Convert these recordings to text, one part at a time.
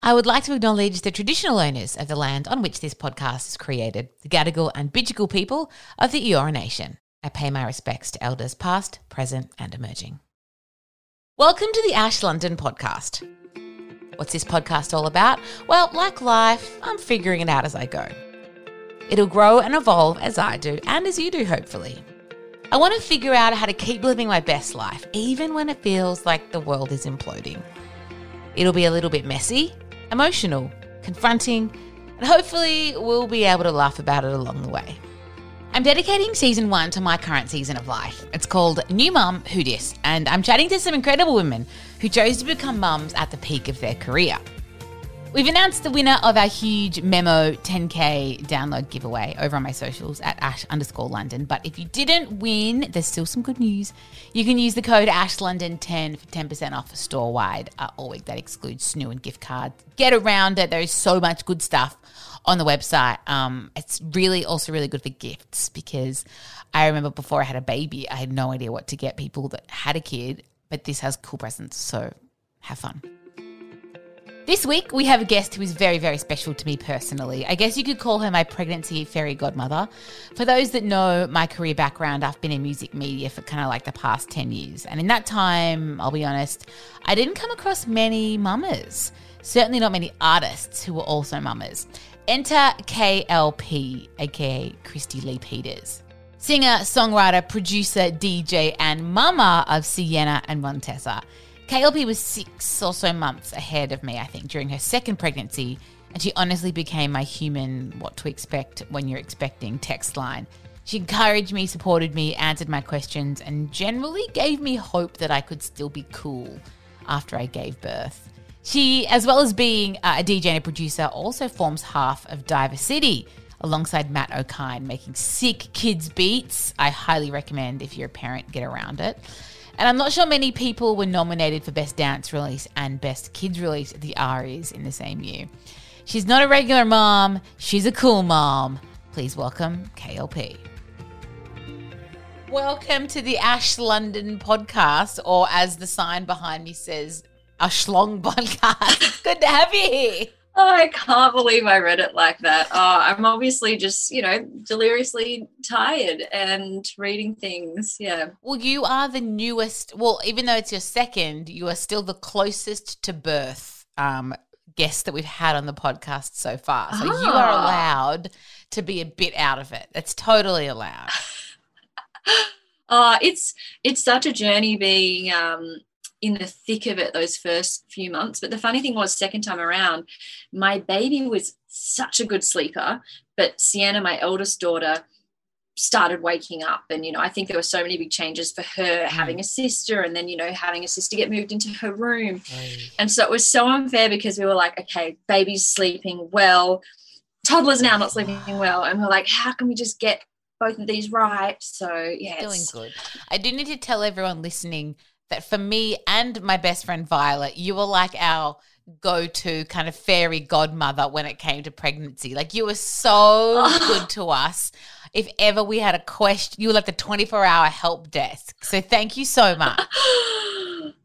I would like to acknowledge the traditional owners of the land on which this podcast is created, the Gadigal and Bidjigal people of the Eora Nation. I pay my respects to elders past, present, and emerging. Welcome to the Ash London podcast. What's this podcast all about? Well, like life, I'm figuring it out as I go. It'll grow and evolve as I do, and as you do, hopefully. I want to figure out how to keep living my best life, even when it feels like the world is imploding. It'll be a little bit messy, emotional, confronting, and hopefully we'll be able to laugh about it along the way. I'm dedicating season one to my current season of life. It's called New Mum Who Dis, and I'm chatting to some incredible women who chose to become mums at the peak of their career. We've announced the winner of our huge Memo 10K download giveaway over on my socials at ash underscore London. But if you didn't win, there's still some good news. You can use the code ASHLONDON10 for 10% off store wide uh, all week. That excludes snoo and gift cards. Get around it. There is so much good stuff on the website. Um, it's really also really good for gifts because I remember before I had a baby, I had no idea what to get people that had a kid, but this has cool presents. So have fun. This week, we have a guest who is very, very special to me personally. I guess you could call her my pregnancy fairy godmother. For those that know my career background, I've been in music media for kind of like the past 10 years. And in that time, I'll be honest, I didn't come across many mamas. Certainly not many artists who were also mamas. Enter KLP, aka Kristy Lee Peters. Singer, songwriter, producer, DJ, and mama of Sienna and Montessa. KLP was six or so months ahead of me, I think, during her second pregnancy, and she honestly became my human what to expect when you're expecting text line. She encouraged me, supported me, answered my questions, and generally gave me hope that I could still be cool after I gave birth. She, as well as being uh, a DJ and a producer, also forms half of Diver City alongside Matt Okine, making sick kids beats. I highly recommend if you're a parent, get around it. And I'm not sure many people were nominated for Best Dance Release and Best Kids Release at the ARIAs in the same year. She's not a regular mom, she's a cool mom. Please welcome KLP. Welcome to the Ash London podcast, or as the sign behind me says, Ashlong podcast. It's good to have you here. Oh, I can't believe I read it like that. Oh, I'm obviously just, you know, deliriously tired and reading things. Yeah. Well, you are the newest, well, even though it's your second, you are still the closest to birth um, guest that we've had on the podcast so far. So ah. you are ah. allowed to be a bit out of it. It's totally allowed. uh, it's it's such a journey being um, in the thick of it those first few months. But the funny thing was, second time around, my baby was such a good sleeper, but Sienna, my eldest daughter, started waking up. And you know i think there were so many big changes for her mm. having a sister and then you know having a sister get moved into her room. Right. and so it was so unfair because we were like okay baby's sleeping well. Toddler's now not sleeping well. And we're like how can we just get both of these right? So yeah feeling good. I do need to tell everyone listening that for me and my best friend Violet, you were like our go to kind of fairy godmother when it came to pregnancy. Like you were so oh. good to us. If ever we had a question, you were like the 24 hour help desk. So thank you so much.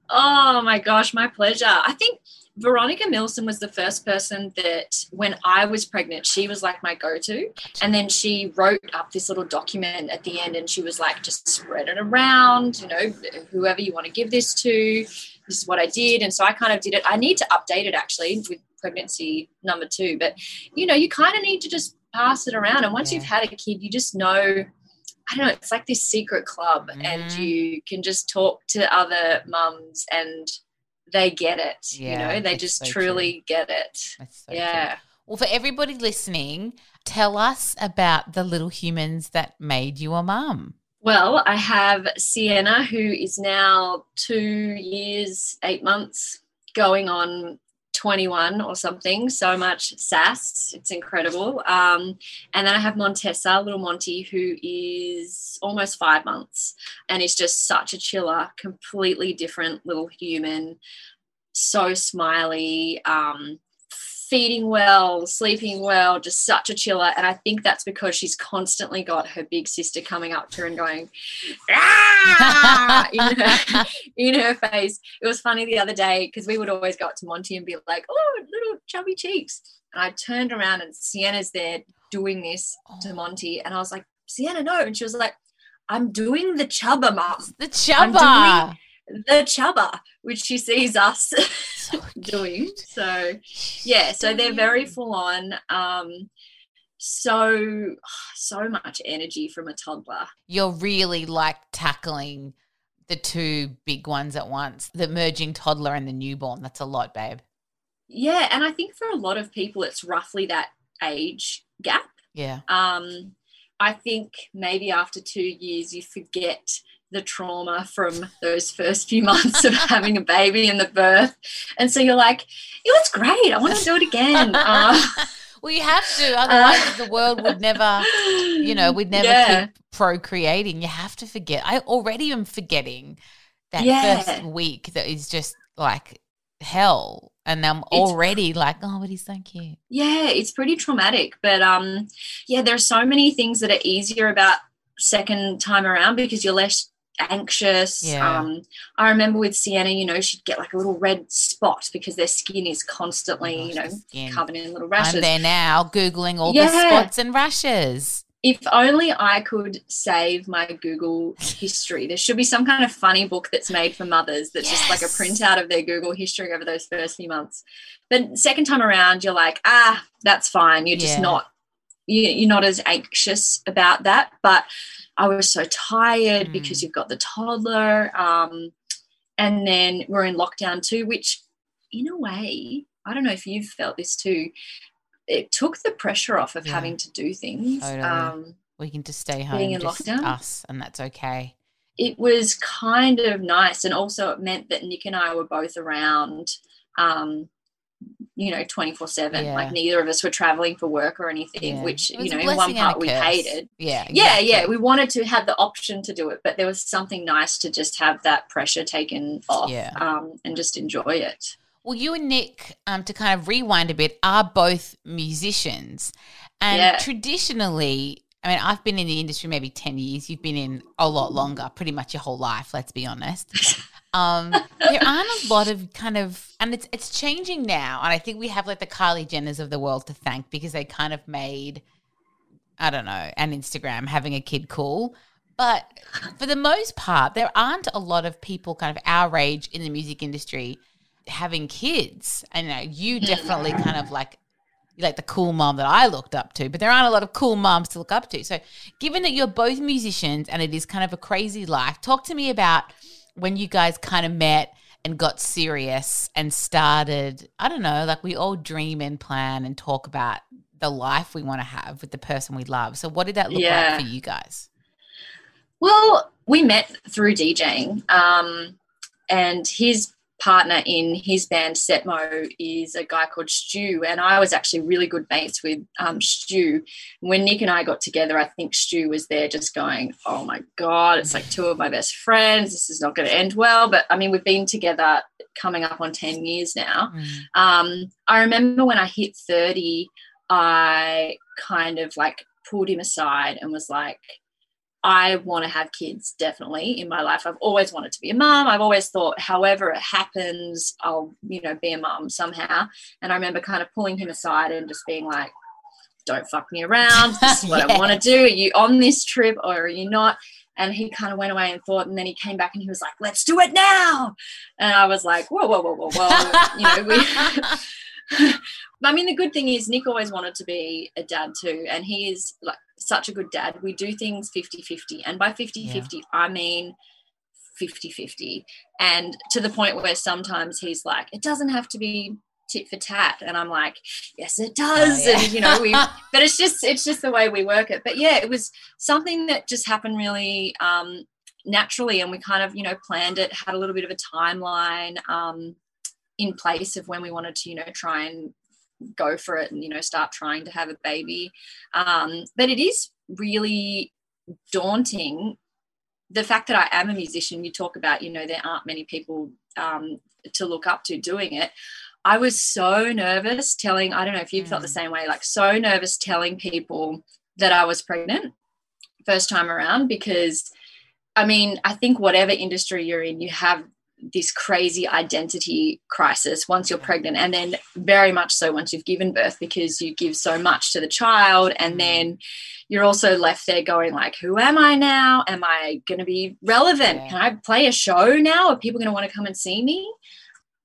oh my gosh, my pleasure. I think Veronica Milson was the first person that when I was pregnant, she was like my go to. And then she wrote up this little document at the end and she was like, just spread it around, you know, whoever you want to give this to. This is what I did. And so I kind of did it. I need to update it actually with pregnancy number two. But, you know, you kind of need to just pass it around. And once yeah. you've had a kid, you just know. I don't know, it's like this secret club, mm. and you can just talk to other mums and they get it. Yeah, you know, they just so truly true. get it. So yeah. True. Well, for everybody listening, tell us about the little humans that made you a mum. Well, I have Sienna, who is now two years, eight months going on 21 or something. So much sass. It's incredible. Um, and then I have Montessa, little Monty, who is almost five months and is just such a chiller, completely different little human. So smiley. Um, feeding well, sleeping well, just such a chiller. And I think that's because she's constantly got her big sister coming up to her and going, ah! in, her, in her face. It was funny the other day because we would always go up to Monty and be like, oh, little chubby cheeks. And I turned around and Sienna's there doing this to oh. Monty. And I was like, Sienna, no. And she was like, I'm doing the chubba, mom. The chubba the chubba, which she sees us so doing. So yeah, so they're very full on. Um, so so much energy from a toddler. You're really like tackling the two big ones at once, the merging toddler and the newborn. That's a lot, babe. Yeah, and I think for a lot of people it's roughly that age gap. Yeah. Um I think maybe after 2 years you forget the trauma from those first few months of having a baby and the birth. And so you're like, it was great. I want to do it again. Uh, well, you have to. Otherwise, uh, the world would never, you know, we'd never yeah. keep procreating. You have to forget. I already am forgetting that yeah. first week that is just like hell and I'm already it's, like, oh, but he's so cute. Yeah, it's pretty traumatic. But um, yeah, there are so many things that are easier about second time around because you're less anxious. Yeah. Um, I remember with Sienna, you know, she'd get like a little red spot because their skin is constantly, oh, you know, covered in little rashes. I'm there now, Googling all yeah. the spots and rashes. If only I could save my Google history. There should be some kind of funny book that's made for mothers that's yes. just like a printout of their Google history over those first few months. But second time around, you're like, ah, that's fine. You're just yeah. not, you're not as anxious about that. But I was so tired mm. because you've got the toddler. Um, and then we're in lockdown too, which in a way, I don't know if you've felt this too. It took the pressure off of yeah. having to do things. Totally. Um, we can just stay home, being in lockdown, us, and that's okay. It was kind of nice, and also it meant that Nick and I were both around. Um, you know 24 7 like neither of us were traveling for work or anything yeah. which you know in one part we hated yeah exactly. yeah yeah we wanted to have the option to do it but there was something nice to just have that pressure taken off yeah. um, and just enjoy it well you and nick um, to kind of rewind a bit are both musicians and yeah. traditionally I mean, I've been in the industry maybe 10 years. You've been in a lot longer, pretty much your whole life, let's be honest. Um, there aren't a lot of kind of, and it's it's changing now. And I think we have like the Kylie Jenners of the world to thank because they kind of made, I don't know, an Instagram having a kid cool. But for the most part, there aren't a lot of people kind of our age in the music industry having kids. And you, know, you definitely kind of like like the cool mom that I looked up to, but there aren't a lot of cool moms to look up to. So, given that you're both musicians and it is kind of a crazy life, talk to me about when you guys kind of met and got serious and started, I don't know, like we all dream and plan and talk about the life we want to have with the person we love. So, what did that look yeah. like for you guys? Well, we met through DJing, um, and his partner in his band Set Mo is a guy called Stu, and I was actually really good mates with um, Stu. When Nick and I got together, I think Stu was there just going, "Oh my god, it's like two of my best friends. This is not going to end well." But I mean, we've been together coming up on ten years now. Mm. Um, I remember when I hit thirty, I kind of like pulled him aside and was like I want to have kids definitely in my life. I've always wanted to be a mom. I've always thought, however it happens, I'll, you know, be a mom somehow. And I remember kind of pulling him aside and just being like, don't fuck me around. This is what yeah. I want to do. Are you on this trip or are you not? And he kind of went away and thought, and then he came back and he was like, let's do it now. And I was like, whoa, whoa, whoa, whoa, whoa. you know, we. I mean, the good thing is Nick always wanted to be a dad too, and he is like such a good dad. We do things 50 50. And by 50 50, yeah. I mean 50 50. And to the point where sometimes he's like, it doesn't have to be tit for tat and i'm like yes it does oh, yeah. and you know we but it's just it's just the way we work it but yeah it was something that just happened really um naturally and we kind of you know planned it had a little bit of a timeline um in place of when we wanted to, you know, try and go for it and, you know, start trying to have a baby. Um, but it is really daunting. The fact that I am a musician, you talk about, you know, there aren't many people um, to look up to doing it. I was so nervous telling, I don't know if you mm. felt the mm. same way, like so nervous telling people that I was pregnant first time around because I mean, I think whatever industry you're in, you have this crazy identity crisis once you're pregnant and then very much so once you've given birth because you give so much to the child and mm. then you're also left there going like who am i now? Am i going to be relevant? Can i play a show now? Are people going to want to come and see me?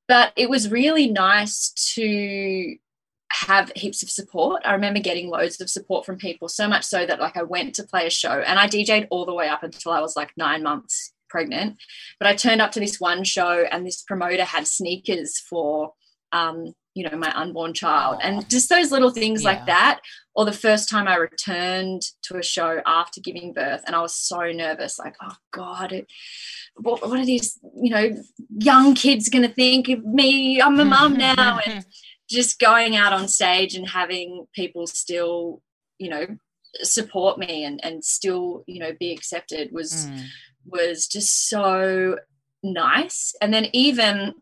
But it was really nice to have heaps of support. I remember getting loads of support from people, so much so that like I went to play a show and I DJ'd all the way up until I was like nine months pregnant. But I turned up to this one show and this promoter had sneakers for um, you know, my unborn child. And just those little things yeah. like that. Or the first time I returned to a show after giving birth and I was so nervous, like, oh God, it, what, what are these, you know, young kids going to think of me? I'm a mum now. And just going out on stage and having people still, you know, support me and, and still, you know, be accepted was mm. Was just so nice. And then even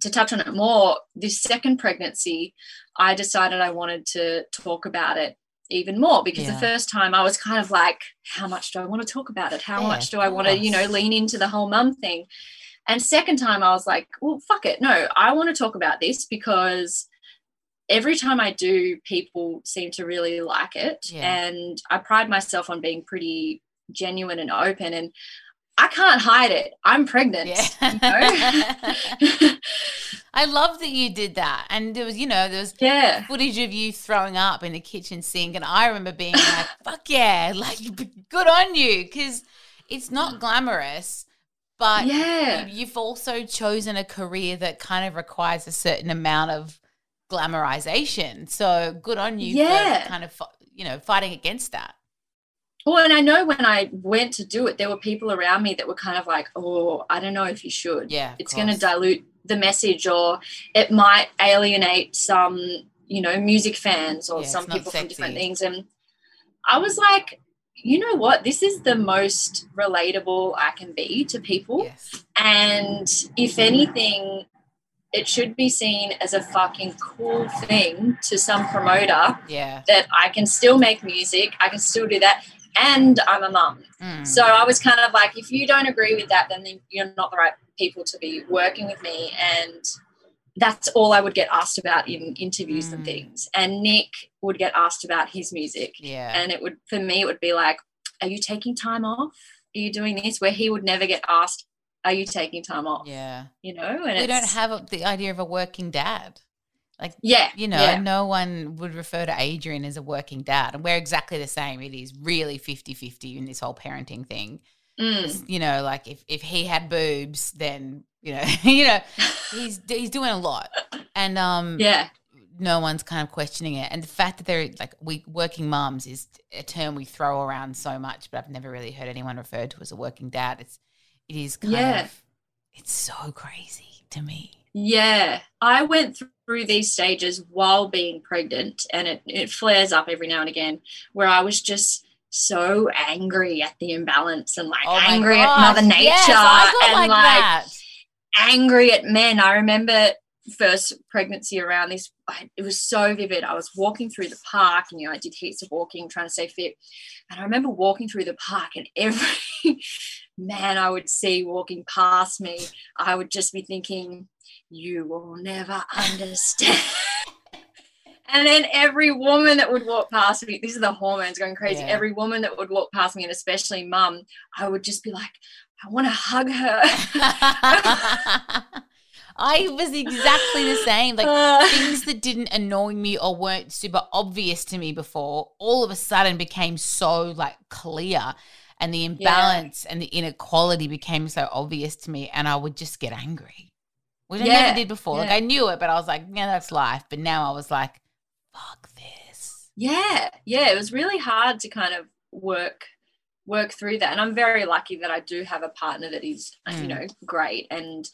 to touch on it more, this second pregnancy, I decided I wanted to talk about it even more because yeah. the first time I was kind of like, how much do I want to talk about it? How yeah, much do I want to, you know, lean into the whole mum thing? And second time I was like, well, fuck it. No, I want to talk about this because every time I do, people seem to really like it. Yeah. And I pride myself on being pretty genuine and open. And I can't hide it. I'm pregnant. Yeah. You know? I love that you did that. And there was, you know, there was yeah. footage of you throwing up in the kitchen sink. And I remember being like, fuck yeah, like good on you. Cause it's not glamorous, but yeah. you've also chosen a career that kind of requires a certain amount of glamorization. So good on you yeah. for kind of, you know, fighting against that. Well, and I know when I went to do it, there were people around me that were kind of like, oh, I don't know if you should. Yeah. It's going to dilute the message or it might alienate some, you know, music fans or yeah, some people from different things. And I was like, you know what? This is the most relatable I can be to people. Yes. And if anything, it should be seen as a fucking cool thing to some promoter yeah. that I can still make music, I can still do that, and I'm a mum. Mm. So I was kind of like, if you don't agree with that, then you're not the right people to be working with me. And that's all I would get asked about in interviews mm. and things. And Nick would get asked about his music. Yeah. And it would, for me, it would be like, are you taking time off? Are you doing this? Where he would never get asked, are you taking time off? Yeah. You know, and we don't have the idea of a working dad. Like, yeah, you know, yeah. no one would refer to Adrian as a working dad. And we're exactly the same. It is really 50 50 in this whole parenting thing. Mm. You know, like if, if he had boobs, then, you know, you know, he's, he's doing a lot. And, um, yeah, no one's kind of questioning it. And the fact that they're like, we working moms is a term we throw around so much, but I've never really heard anyone referred to as a working dad. It's, it is kind yeah. of it's so crazy to me. Yeah. I went through these stages while being pregnant and it, it flares up every now and again where I was just so angry at the imbalance and like oh angry gosh. at Mother Nature yes, and like, like angry at men. I remember first pregnancy around this it was so vivid i was walking through the park and you know i did heaps of walking trying to stay fit and i remember walking through the park and every man I would see walking past me, I would just be thinking, you will never understand. and then every woman that would walk past me, these are the hormones going crazy. Yeah. Every woman that would walk past me, and especially mum, I would just be like, I want to hug her. I was exactly the same. Like uh, things that didn't annoy me or weren't super obvious to me before, all of a sudden became so like clear and the imbalance yeah. and the inequality became so obvious to me and I would just get angry. Which yeah. I never did before. Yeah. Like I knew it, but I was like, yeah, that's life. But now I was like, fuck this. Yeah. Yeah. It was really hard to kind of work work through that. And I'm very lucky that I do have a partner that is, mm. you know, great. And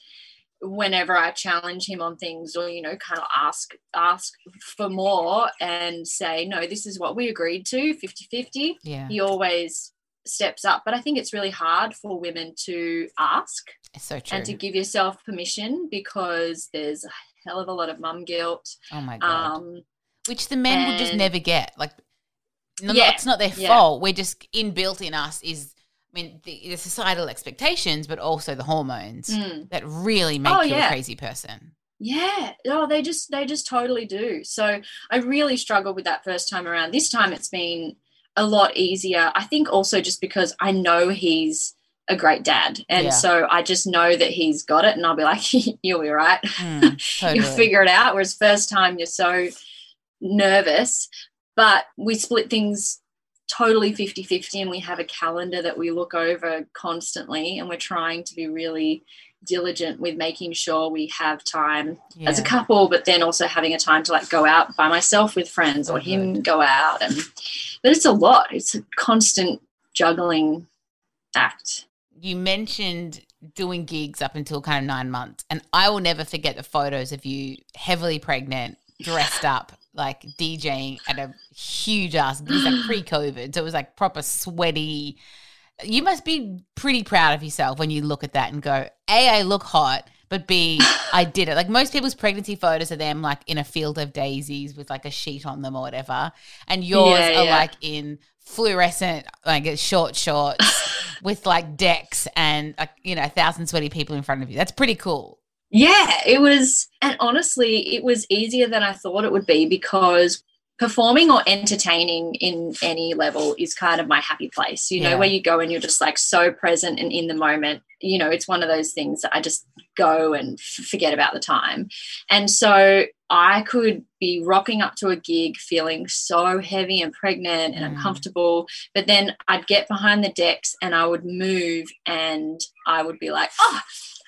whenever I challenge him on things or you know kind of ask ask for more and say no this is what we agreed to 50-50 Yeah. he always steps up but I think it's really hard for women to ask so true. and to give yourself permission because there's a hell of a lot of mum guilt oh my God. um Which the men would just never get. Like, no, Yeah, it's not their yeah. fault. We're just inbuilt in us is, I mean, the, the societal expectations, but also the hormones mm. that really make Oh, you a crazy person. Yeah. Oh, they just they just totally do. So I really struggled with that first time around. This time it's been a lot easier. I think also just because I know he's a great dad. And Yeah. so I just know that he's got it and I'll be like, you'll be right. Mm, totally. You'll figure it out. Whereas first time you're so nervous. But we split things totally 50-50 and we have a calendar that we look over constantly and we're trying to be really diligent with making sure we have time as a couple, but then also having a time to like go out by myself with friends or Oh, him uh-huh. go out. And but it's a lot. It's a constant juggling act. you mentioned doing gigs up until kind of nine months, and I will never forget the photos of you heavily pregnant, dressed up, like DJing at a huge ass. It was like pre-COVID, so it was like proper sweaty. You must be pretty proud of yourself when you look at that and go, "A, I look hot." But B, I did it. Like most people's pregnancy photos are them like in a field of daisies with like a sheet on them or whatever. And yours Yeah, are yeah. like in fluorescent, like short shorts with like decks and like you know a thousand sweaty people in front of you. That's pretty cool. Yeah, it was, and honestly, it was easier than I thought it would be because performing or entertaining in any level is kind of my happy place. You know, Yeah. where you go and you're just like so present and in the moment. You know, it's one of those things that I just go and forget about the time. And so I could be rocking up to a gig feeling so heavy and pregnant and Mm. uncomfortable, but then I'd get behind the decks and I would move and I would be like, oh,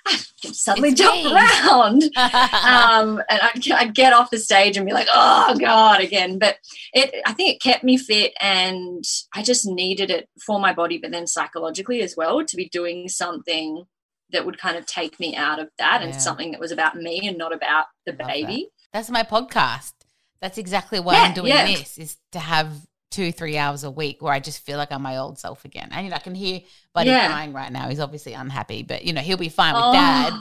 suddenly It's jump me. around. um, and I'd, I'd get off the stage and be like, oh God, again. But it, I think it kept me fit and I just needed it for my body, but then psychologically as well to be doing something that would kind of take me out of that Yeah. and something that was about me and not about the Love that. baby. That's my podcast. That's exactly why Yeah, I'm doing yeah. this is to have two, three hours a week where I just feel like I'm my old self again. And you know, I can hear Buddy Yeah. crying right now. He's obviously unhappy, but you know, he'll be fine with Oh, dad.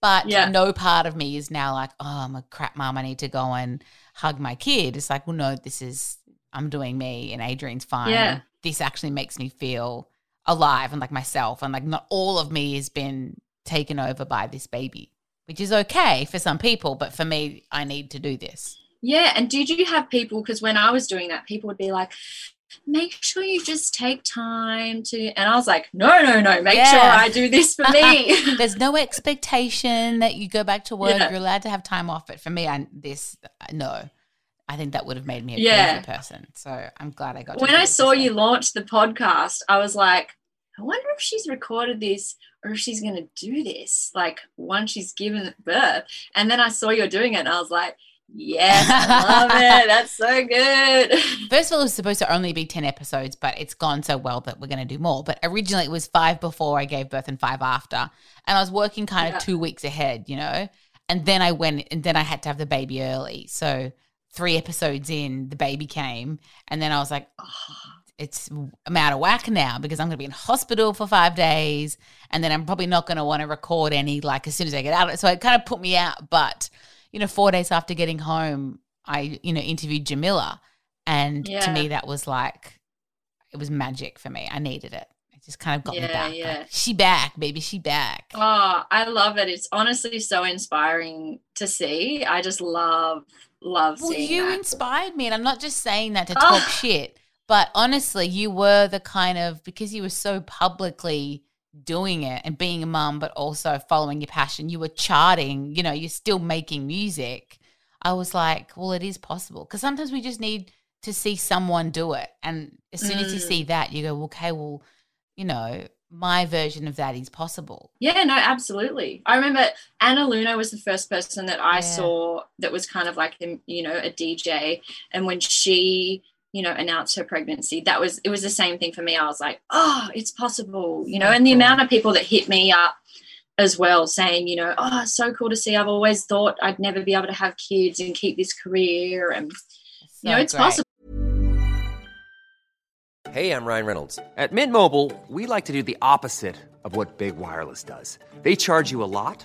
But Yeah. no part of me is now like, oh, I'm a crap mom. I need to go and hug my kid. It's like, well, no, this is I'm doing me, and Adrian's fine. Yeah. This actually makes me feel alive and like myself, and like not all of me has been taken over by this baby, which is okay for some people, but for me, I need to do this. Yeah. And did you have people, because when I was doing that, people would be like, make sure you just take time to, and I was like, no, no, no, make sure I do this for me. There's no expectation that you go back to work. Yeah. You're allowed to have time off. But for me, I this no. I think that would have made me a Yeah. crazy person. So I'm glad I got. when I saw you launch the podcast, I was like, I wonder if she's recorded this or if she's going to do this, like once she's given birth. And then I saw you're doing it and I was like, yes, I love it. That's so good. First of all, it was supposed to only be 10 episodes, but it's gone so well that we're going to do more. But originally, it was five before I gave birth and five after. And I was working kind Yeah. of two weeks ahead, you know? And then I went, and then I had to have the baby early. So three episodes in, the baby came. And then I was like, Oh, it's I'm out of whack now because I'm going to be in hospital for five days, and then I'm probably not going to want to record any like as soon as I get out. So it kind of put me out. But you know, four days after getting home, I you know interviewed Jamila, and to me that was like it was magic for me. I needed it. It just kind of got me Yeah, back. yeah. Like, she back, baby. She back. oh, I love it. It's honestly so inspiring to see. I just love, love Well, seeing you that. inspired me, and I'm not just saying that to Oh. talk shit, but honestly, you were the kind of because you were so publicly doing it and being a mum, but also following your passion. You were charting, you know, you're still making music. I was like, well, it is possible because sometimes we just need to see someone do it, and as soon as you Mm. see that, you go, okay, well, you know, my version of that is possible. Yeah, no, absolutely. I remember Anna Lunoe was the first person that I Yeah. saw that was kind of like, you know, a DJ. And when she, you know, announced her pregnancy, that was, it was the same thing for me. I was like, oh, it's possible, you know, and the amount of people that hit me up as well, saying, you know, oh, so cool to see. I've always thought I'd never be able to have kids and keep this career. And, you know, it's great. possible. Hey, I'm Ryan Reynolds. At Mint Mobile, we like to do the opposite of what Big Wireless does. They charge you a lot,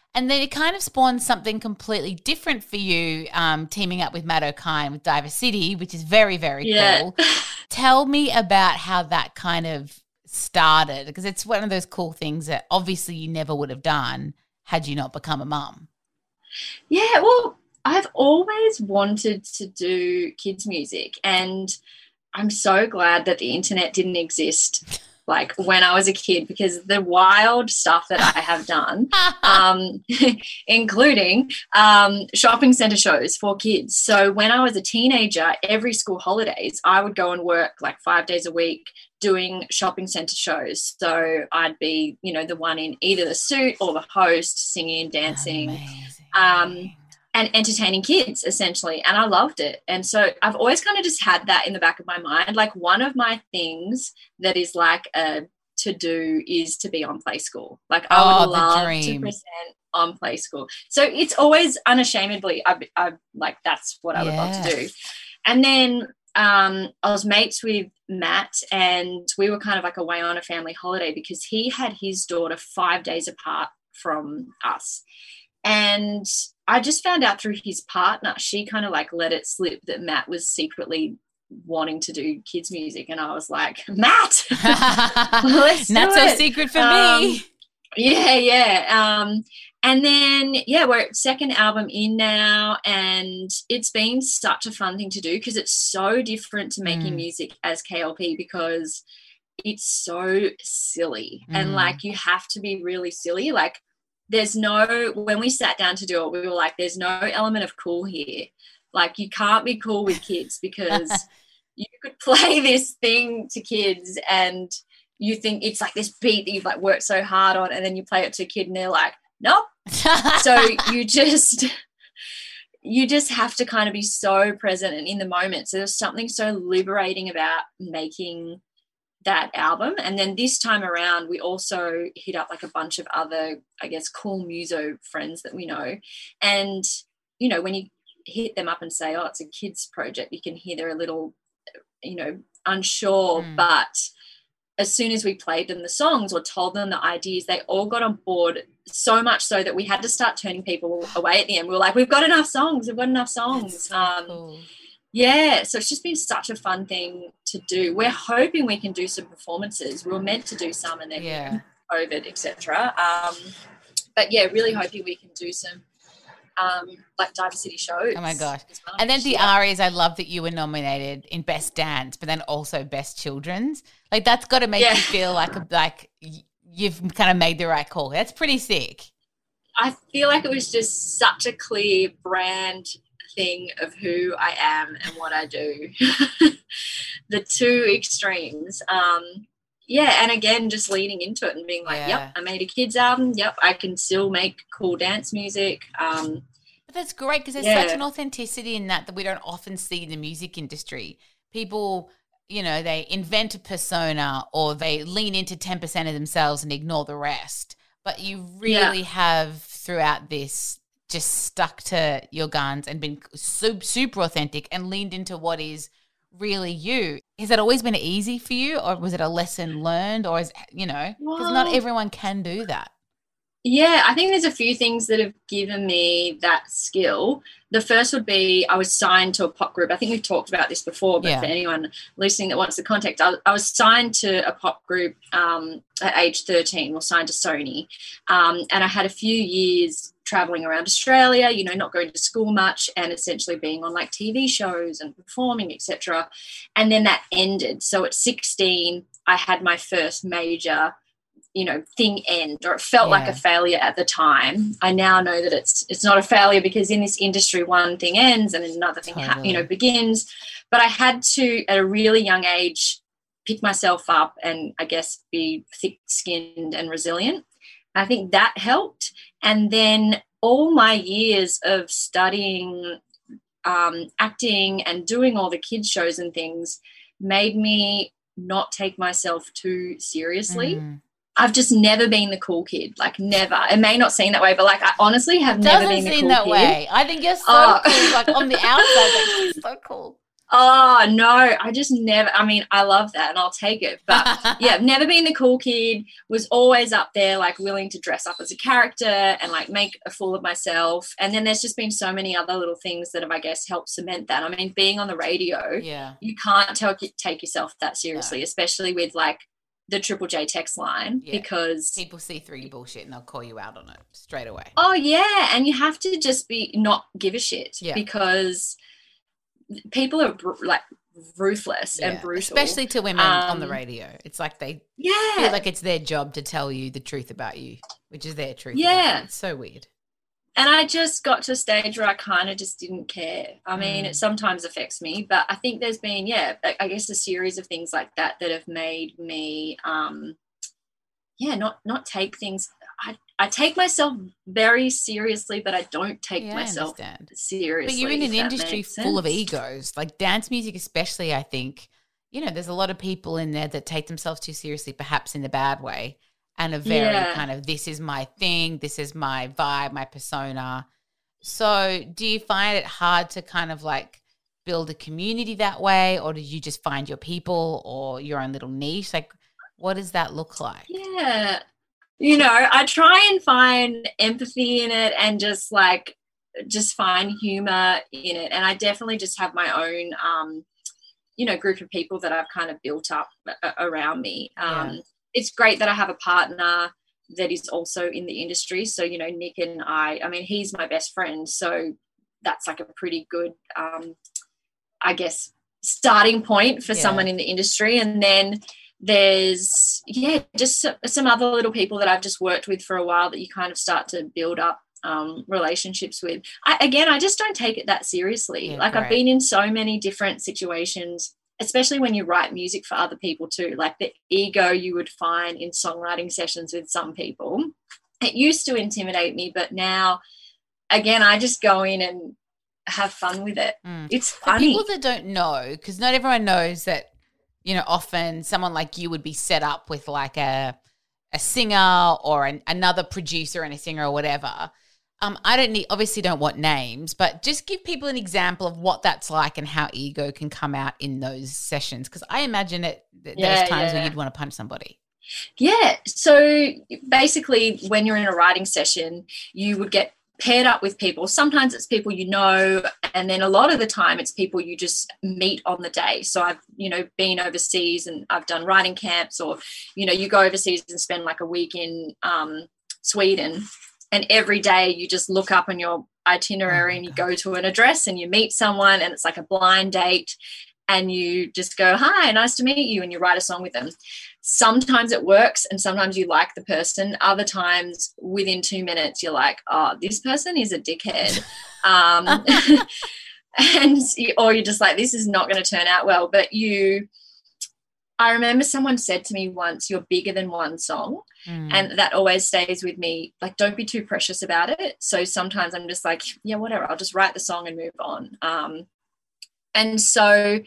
And then it kind of spawned something completely different for you, um, teaming up with Matt Okine with Diver City, which is very, very yeah. cool. Tell me about how that kind of started because it's one of those cool things that obviously you never would have done had you not become a mum. Yeah, well, I've always wanted to do kids' music, and I'm so glad that the internet didn't exist like when I was a kid because the wild stuff that I have done, um, including um, shopping center shows for kids. So when I was a teenager, every school holidays, I would go and work like five days a week doing shopping center shows. So I'd be, you know, the one in either the suit or the host, singing, and dancing. Um, and entertaining kids essentially and i loved it. And so i've always kind of just had that in the back of my mind. Like one of my things that is like a to do is to be on play school. Like i would oh, love to present on play school. So it's always unashamedly i, I like that's what i would love to do. And then um, I was mates with Matt, and we were kind of like away on a family holiday because he had his daughter five days apart from us. And I just found out through his partner, she kind of like let it slip that Matt was secretly wanting to do kids music and I was like, Matt, not so secret for um, me. Yeah, yeah. Um, and then yeah, we're second album in now, and it's been such a fun thing to do because it's so different to making mm. music as KLP because it's so silly mm. and like you have to be really silly. Like there's no when we sat down to do it, we were like, there's no element of cool here. Like you can't be cool with kids because you could play this thing to kids and you think it's like this beat that you've like worked so hard on, and then you play it to a kid and they're like, nope. so you just you just have to kind of be so present and in the moment. So there's something so liberating about making that album. And then this time around, we also hit up like a bunch of other, I guess, cool muso friends that we know. And, you know, when you hit them up and say, oh, it's a kids project, you can hear they're a little, you know, unsure. Mm. But as soon as we played them the songs or told them the ideas, they all got on board so much so that we had to start turning people away at the end. We were like, we've got enough songs, we've got enough songs. So um, cool yeah so it's just been such a fun thing to do we're hoping we can do some performances we were meant to do some and then yeah. covid etc um, but yeah really hoping we can do some um, like Diver City shows. Oh my gosh! And then the yeah. ARIAs, I love that you were nominated in Best Dance, but then also Best Children's. Like that's got to make yeah. you feel like a, like you've kind of made the right call. That's pretty sick. I feel like it was just such a clear brand thing of who I am and what I do. the two extremes. Um, yeah, and again, just leaning into it and being like, yeah. "Yep, I made a kids album. Yep, I can still make cool dance music." Um, but that's great because there's yeah. such an authenticity in that that we don't often see in the music industry. People, you know, they invent a persona or they lean into ten percent of themselves and ignore the rest. But you really yeah. have throughout this just stuck to your guns and been super, super authentic and leaned into what is really you. Has that always been easy for you, or was it a lesson learned, or is you know because not everyone can do that. Yeah, I think there's a few things that have given me that skill. The first would be I was signed to a pop group. I think we've talked about this before, but yeah. for anyone listening that wants the context, I, I was signed to a pop group um, at age 13, or signed to Sony. Um, and I had a few years traveling around Australia, you know, not going to school much and essentially being on like TV shows and performing, etc. And then that ended. So at 16, I had my first major you know thing end or it felt like a failure at the time. I now know that it's it's not a failure because in this industry one thing ends and another thing ha- you know begins. But i had to at a really young age pick myself up and i guess be thick skinned and resilient. I think that helped and then all my years of studying um, acting and doing all the kids shows and things made me not take myself too seriously Mm. I've just never been the cool kid. Like never. It may not seem that way, but like I honestly have never Doesn't been the seem cool that kid. way. I think you're so Oh. cool. Like on the outside, like she's so cool. Oh no, I just never. I mean, I love that and I'll take it. But yeah, I've never been the cool kid. Was always up there, like willing to dress up as a character and like make a fool of myself. And then there's just been so many other little things that have, I guess, helped cement that. I mean, being on the radio, yeah. you can't take take yourself that seriously, especially with like the Triple J text line Yeah. because People see through your bullshit and they'll call you out on it straight away. Oh yeah, and you have to just be not give a shit Yeah. because people are br- like ruthless and brutal, Especially to women on the Um, radio. It's like they yeah, feel like it's their job to tell you the truth about you, which is their truth. Yeah. It's so weird. and I just got to a stage where I kind of just didn't care. I mean, Mm. it sometimes affects me, but I think there's been yeah, I- I guess a series of things like that that have made me um yeah, not not take things. I I take myself very seriously, but I don't take Yeah, myself seriously. But you're in an industry full of egos, like dance music, especially. I think, you know, there's a lot of people in there that take themselves too seriously, perhaps in the bad way, and a very Yeah. kind of, this is my thing, this is my vibe, my persona. So, do you find it hard to kind of like build a community that way, or do you just find your people or your own little niche? Like, what does that look like? Yeah. You know, I try and find empathy in it and just like just find humor in it. And I definitely just have my own um, you know, group of people that I've kind of built up a- around me. Um Yeah. it's great that I have a partner that is also in the industry. So, you know, Nick and I, I mean, he's my best friend. So that's like a pretty good um I guess starting point for Yeah. someone in the industry. And then there's yeah just some other little people that i've just worked with for a while that you kind of start to build up um, relationships with. I, again i just don't take it that seriously. Yeah, like i've been in so many different situations especially when you write music for other people too. Like the ego you would find in songwriting sessions with some people. It used to intimidate me but now again i just go in and have fun with it. Mm. it's For people that don't know, because not everyone knows that, you know, often someone like you would be set up with like a a singer or an, another producer and a singer or whatever. Um, I don't need, obviously, don't want names, but just give people an example of what that's like and how ego can come out in those sessions. Because I imagine it, th- Yeah, there's times where yeah. you'd want to punch somebody. Yeah. So basically, when you're in a writing session, you would get paired up with people. Sometimes it's people you know, and then a lot of the time it's people you just meet on the day. So I've, you know, been overseas and I've done writing camps, or, you know, you go overseas and spend like a week in um, Sweden, and every day you just look up on your itinerary and you go to an address and you meet someone, and it's like a blind date. And you just go, Hi, nice to meet you. And you write a song with them. Sometimes it works and sometimes you like the person. Other times within two minutes you're like oh this person is a dickhead. Um, and or you're just like this is not going to turn out well. But you i remember someone said to me once you're bigger than one song Mm. and that always stays with me. Like don't be too precious about it. So sometimes i'm just like yeah whatever i'll just write the song and move on. Um, and so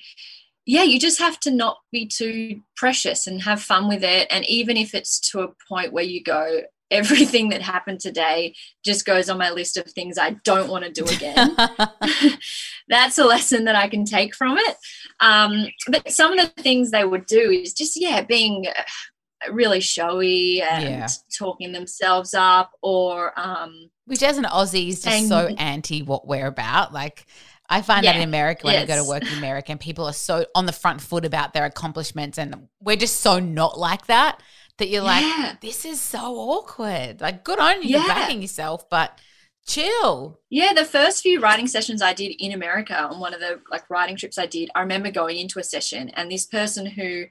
yeah you just have to not be too precious and have fun with it and even if it's to a point where you go everything that happened today just goes on my list of things i don't want to do again that's a lesson that I can take from it. Um, but some of the things they would do is just, yeah, being uh, really showy and Yeah. talking themselves up or, um, Which as an Aussie is just so anti what we're about. Like I find that in America when I go to work in America and people are so on the front foot about their accomplishments and we're just so not like that that you're Yeah. like, this is so awkward. Like good on you Yeah. backing yourself, but chill. yeah, the first few writing sessions I did in America on one of the like writing trips I did, I remember going into a session and this person who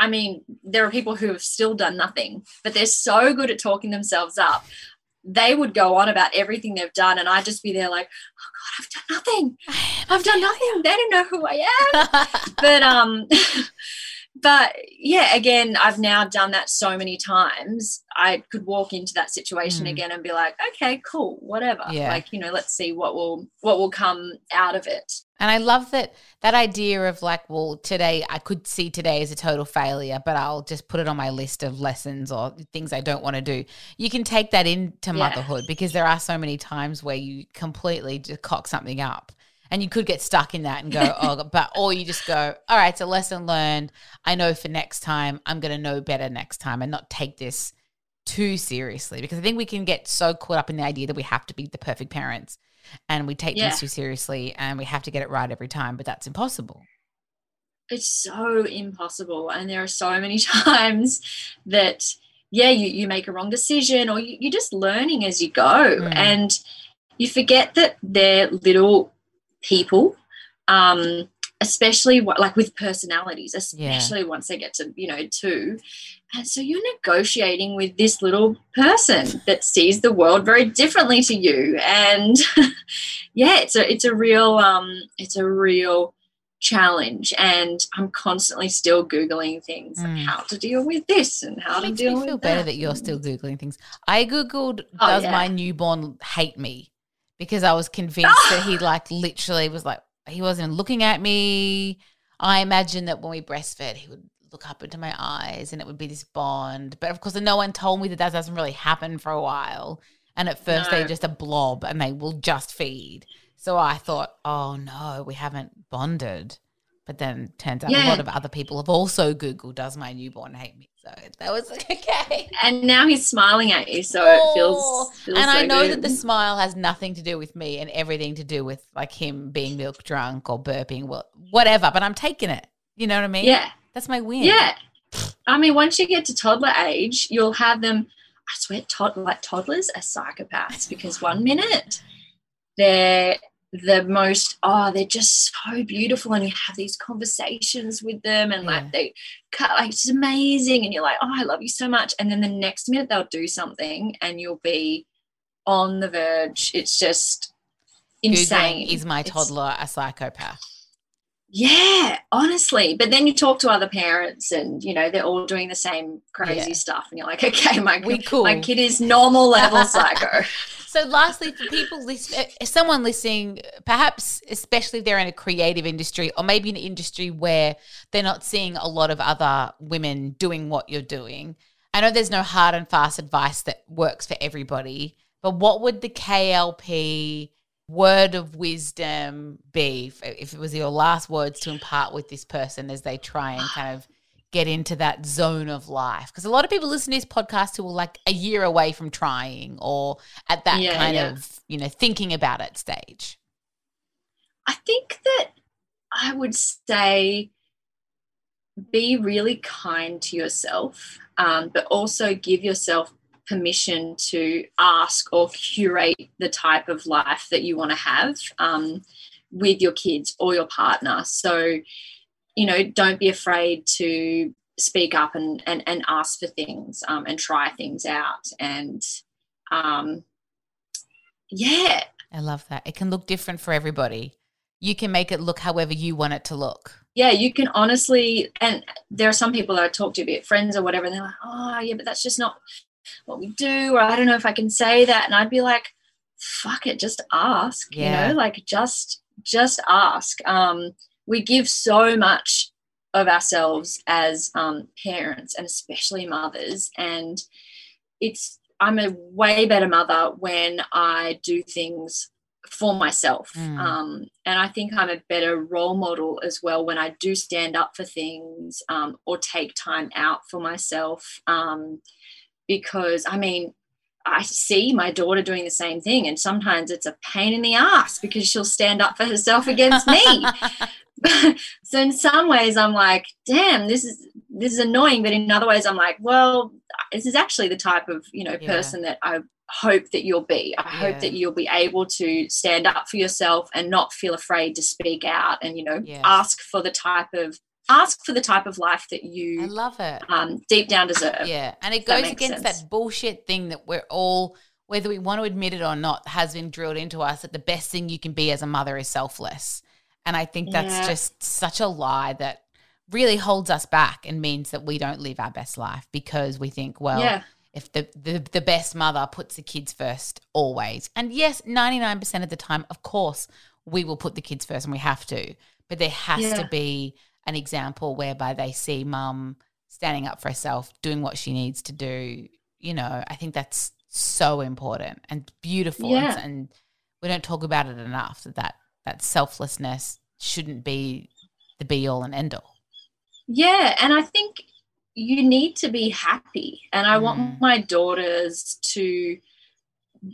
I mean, there are people who have still done nothing, but they're so good at talking themselves up. They would go on about everything they've done, and I'd just be there like, "Oh God, I've done nothing. I've done nothing. They don't know who I am." but um, but yeah, again, I've now done that so many times. I could walk into that situation Mm. again and be like, "Okay, cool, whatever." Yeah. Like you know, let's see what will what will come out of it. And I love that that idea of like, well, today I could see today as a total failure, but I'll just put it on my list of lessons or things I don't want to do. You can take that into Yeah. motherhood because there are so many times where you completely just cock something up. And you could get stuck in that and go, oh, but or you just go, all right, it's a lesson learned. I know for next time, I'm going to know better next time and not take this too seriously because I think we can get so caught up in the idea that we have to be the perfect parents and we take Yeah. things too seriously and we have to get it right every time, but that's impossible. it's so impossible and there are so many times that yeah you, you make a wrong decision or you, you're just learning as you go Mm. and you forget that they're little people um especially what, like with personalities especially once they get to you know two and so you're negotiating with this little person that sees the world very differently to you and yeah it's a it's a real um it's a real challenge and i'm constantly still googling things like Mm. how to deal with this and how It to deal me with feel better that you're still Googling things. I Googled, Oh, does yeah. my newborn hate me? Because I was convinced that he like literally was like, he wasn't looking at me. I imagine that when we breastfed, he would look up into my eyes and it would be this bond. But of course, no one told me that that doesn't really happen for a while. And at first, they're just a blob and they will just feed. So I thought, oh no, we haven't bonded. But then turns out a lot of other people have also Googled, does my newborn hate me? So that was okay. and now he's smiling at you so Oh, it feels, feels and I know good. that the smile has nothing to do with me and everything to do with like him being milk drunk or burping, well, whatever. But I'm taking it. You know what I mean? yeah That's my win. Yeah. I mean, once you get to toddler age, you'll have them. I swear, tod- like toddlers are psychopaths because one minute they're the most, oh, they're just so beautiful. And you have these conversations with them and Yeah. like they cut, like, it's amazing. And you're like, oh, I love you so much. And then the next minute they'll do something and you'll be on the verge. It's just insane. Googling, is my It's- toddler a psychopath? Yeah, honestly. But then you talk to other parents and, you know, they're all doing the same crazy Yeah. stuff. And you're like, okay, my, We cool. my kid is normal level psycho. So, lastly, for people listening, eh, someone listening, perhaps especially if they're in a creative industry or maybe an industry where they're not seeing a lot of other women doing what you're doing. I know there's no hard and fast advice that works for everybody, but what would the KLP word of wisdom be if, if it was your last words to impart with this person as they try and kind of get into that zone of life because a lot of people listen to this podcast who are like a year away from trying or at that Yeah, kind yeah. of you know thinking about it stage I think that I would say be really kind to yourself, um, but also give yourself permission to ask or curate the type of life that you want to have um, with your kids or your partner. So, you know, don't be afraid to speak up and, and, and ask for things um, and try things out. And um, yeah, i love that it can look different for everybody you can make it look however you want it to look yeah, you can honestly, and there are some people that I talk to, be it friends or whatever, and they're like, oh, yeah, but that's just not what we do, or I don't know if I can say that. And I'd be like, fuck it, just ask, Yeah. you know, like just, just ask. Um, we give so much of ourselves as um, parents and especially mothers. And it's, I'm a way better mother when I do things for myself. Mm. Um, and I think I'm a better role model as well when I do stand up for things um, or take time out for myself. Um, because I mean, I see my daughter doing the same thing, and sometimes it's a pain in the ass because she'll stand up for herself against me. so in some ways, I'm like, damn, this is this is annoying. But in other ways, I'm like, well, this is actually the type of you know Yeah. person that I hope that you'll be. I Yeah. hope that you'll be able to stand up for yourself and not feel afraid to speak out and you know Yes. ask for the type of ask for the type of life that you I love it. um, deep down deserve. Yeah, and it goes makes against sense. that bullshit thing that we're all, whether we want to admit it or not, has been drilled into us that the best thing you can be as a mother is selfless. And I think that's Yeah. just such a lie that really holds us back and means that we don't live our best life because we think, well, Yeah. if the, the the best mother puts the kids first always. And yes, 99% of the time, of course, we will put the kids first and we have to. But there has Yeah. to be an example whereby they see mum standing up for herself, doing what she needs to do. You know, I think that's so important and beautiful. And- And, we don't talk about it enough that that, that selflessness shouldn't be the be all and end all. Yeah, and I think you need to be happy. And I Mm. want my daughters to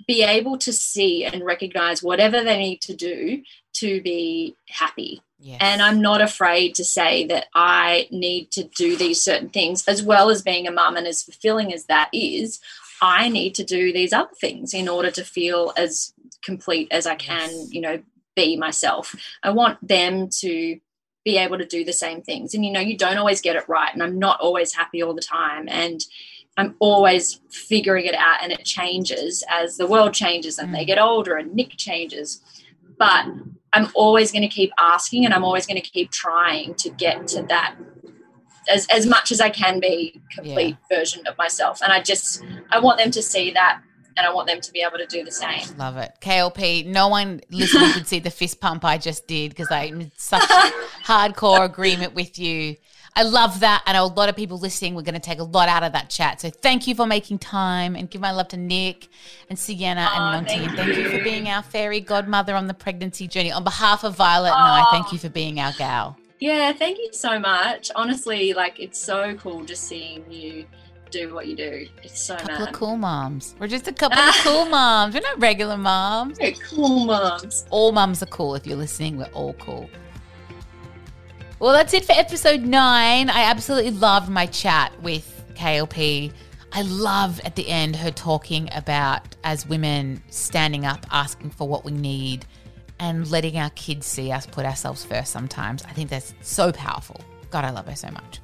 be able to see and recognize whatever they need to do to be happy. Yes. And I'm not afraid to say that I need to do these certain things, as well as being a mum and as fulfilling as that is. I need to do these other things in order to feel as complete as I can, Yes. you know, be myself. I want them to be able to do the same things. And, you know, you don't always get it right. And I'm not always happy all the time. And I'm always figuring it out and it changes as the world changes and they Mm. get older and Nick changes. But I'm always going to keep asking and I'm always going to keep trying to get to that as, as much as I can be complete version of myself. And I just, I want them to see that and I want them to be able to do the same. Love it. KLP, no one listening could see the fist pump I just did because I'm such hardcore agreement with you. I love that. And a lot of people listening, we're going to take a lot out of that chat. So thank you for making time and give my love to Nick and Sienna Aw, and Monty. thank and thank you. for being our fairy godmother on the pregnancy journey. On behalf of Violet and I, thank you for being our gal. Yeah, thank you so much. Honestly, like it's so cool just seeing you do what you do. It's so couple mad. of cool moms. We're just a couple of cool moms. We're not regular moms. Very cool moms. All mums are cool. If you're listening, we're all cool. Well, that's it for episode nine. I absolutely loved my chat with KLP. I love at the end her talking about as women standing up, asking for what we need, and letting our kids see us put ourselves first sometimes. I think that's so powerful. God, I love her so much.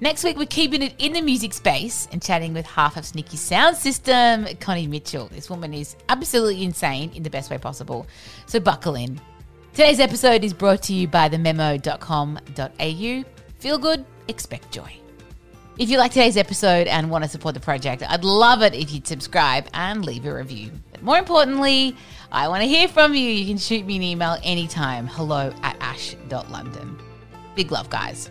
Next week, we're keeping it in the music space and chatting with half of Sneaky Sound System, Connie Mitchell. This woman is absolutely insane in the best way possible. So buckle in. Today's episode is brought to you by thememo.com.au. Feel good, expect joy. If you like today's episode and want to support the project, I'd love it if you'd subscribe and leave a review. But more importantly, I want to hear from you. You can shoot me an email anytime. Hello at ash.london. Big love, guys.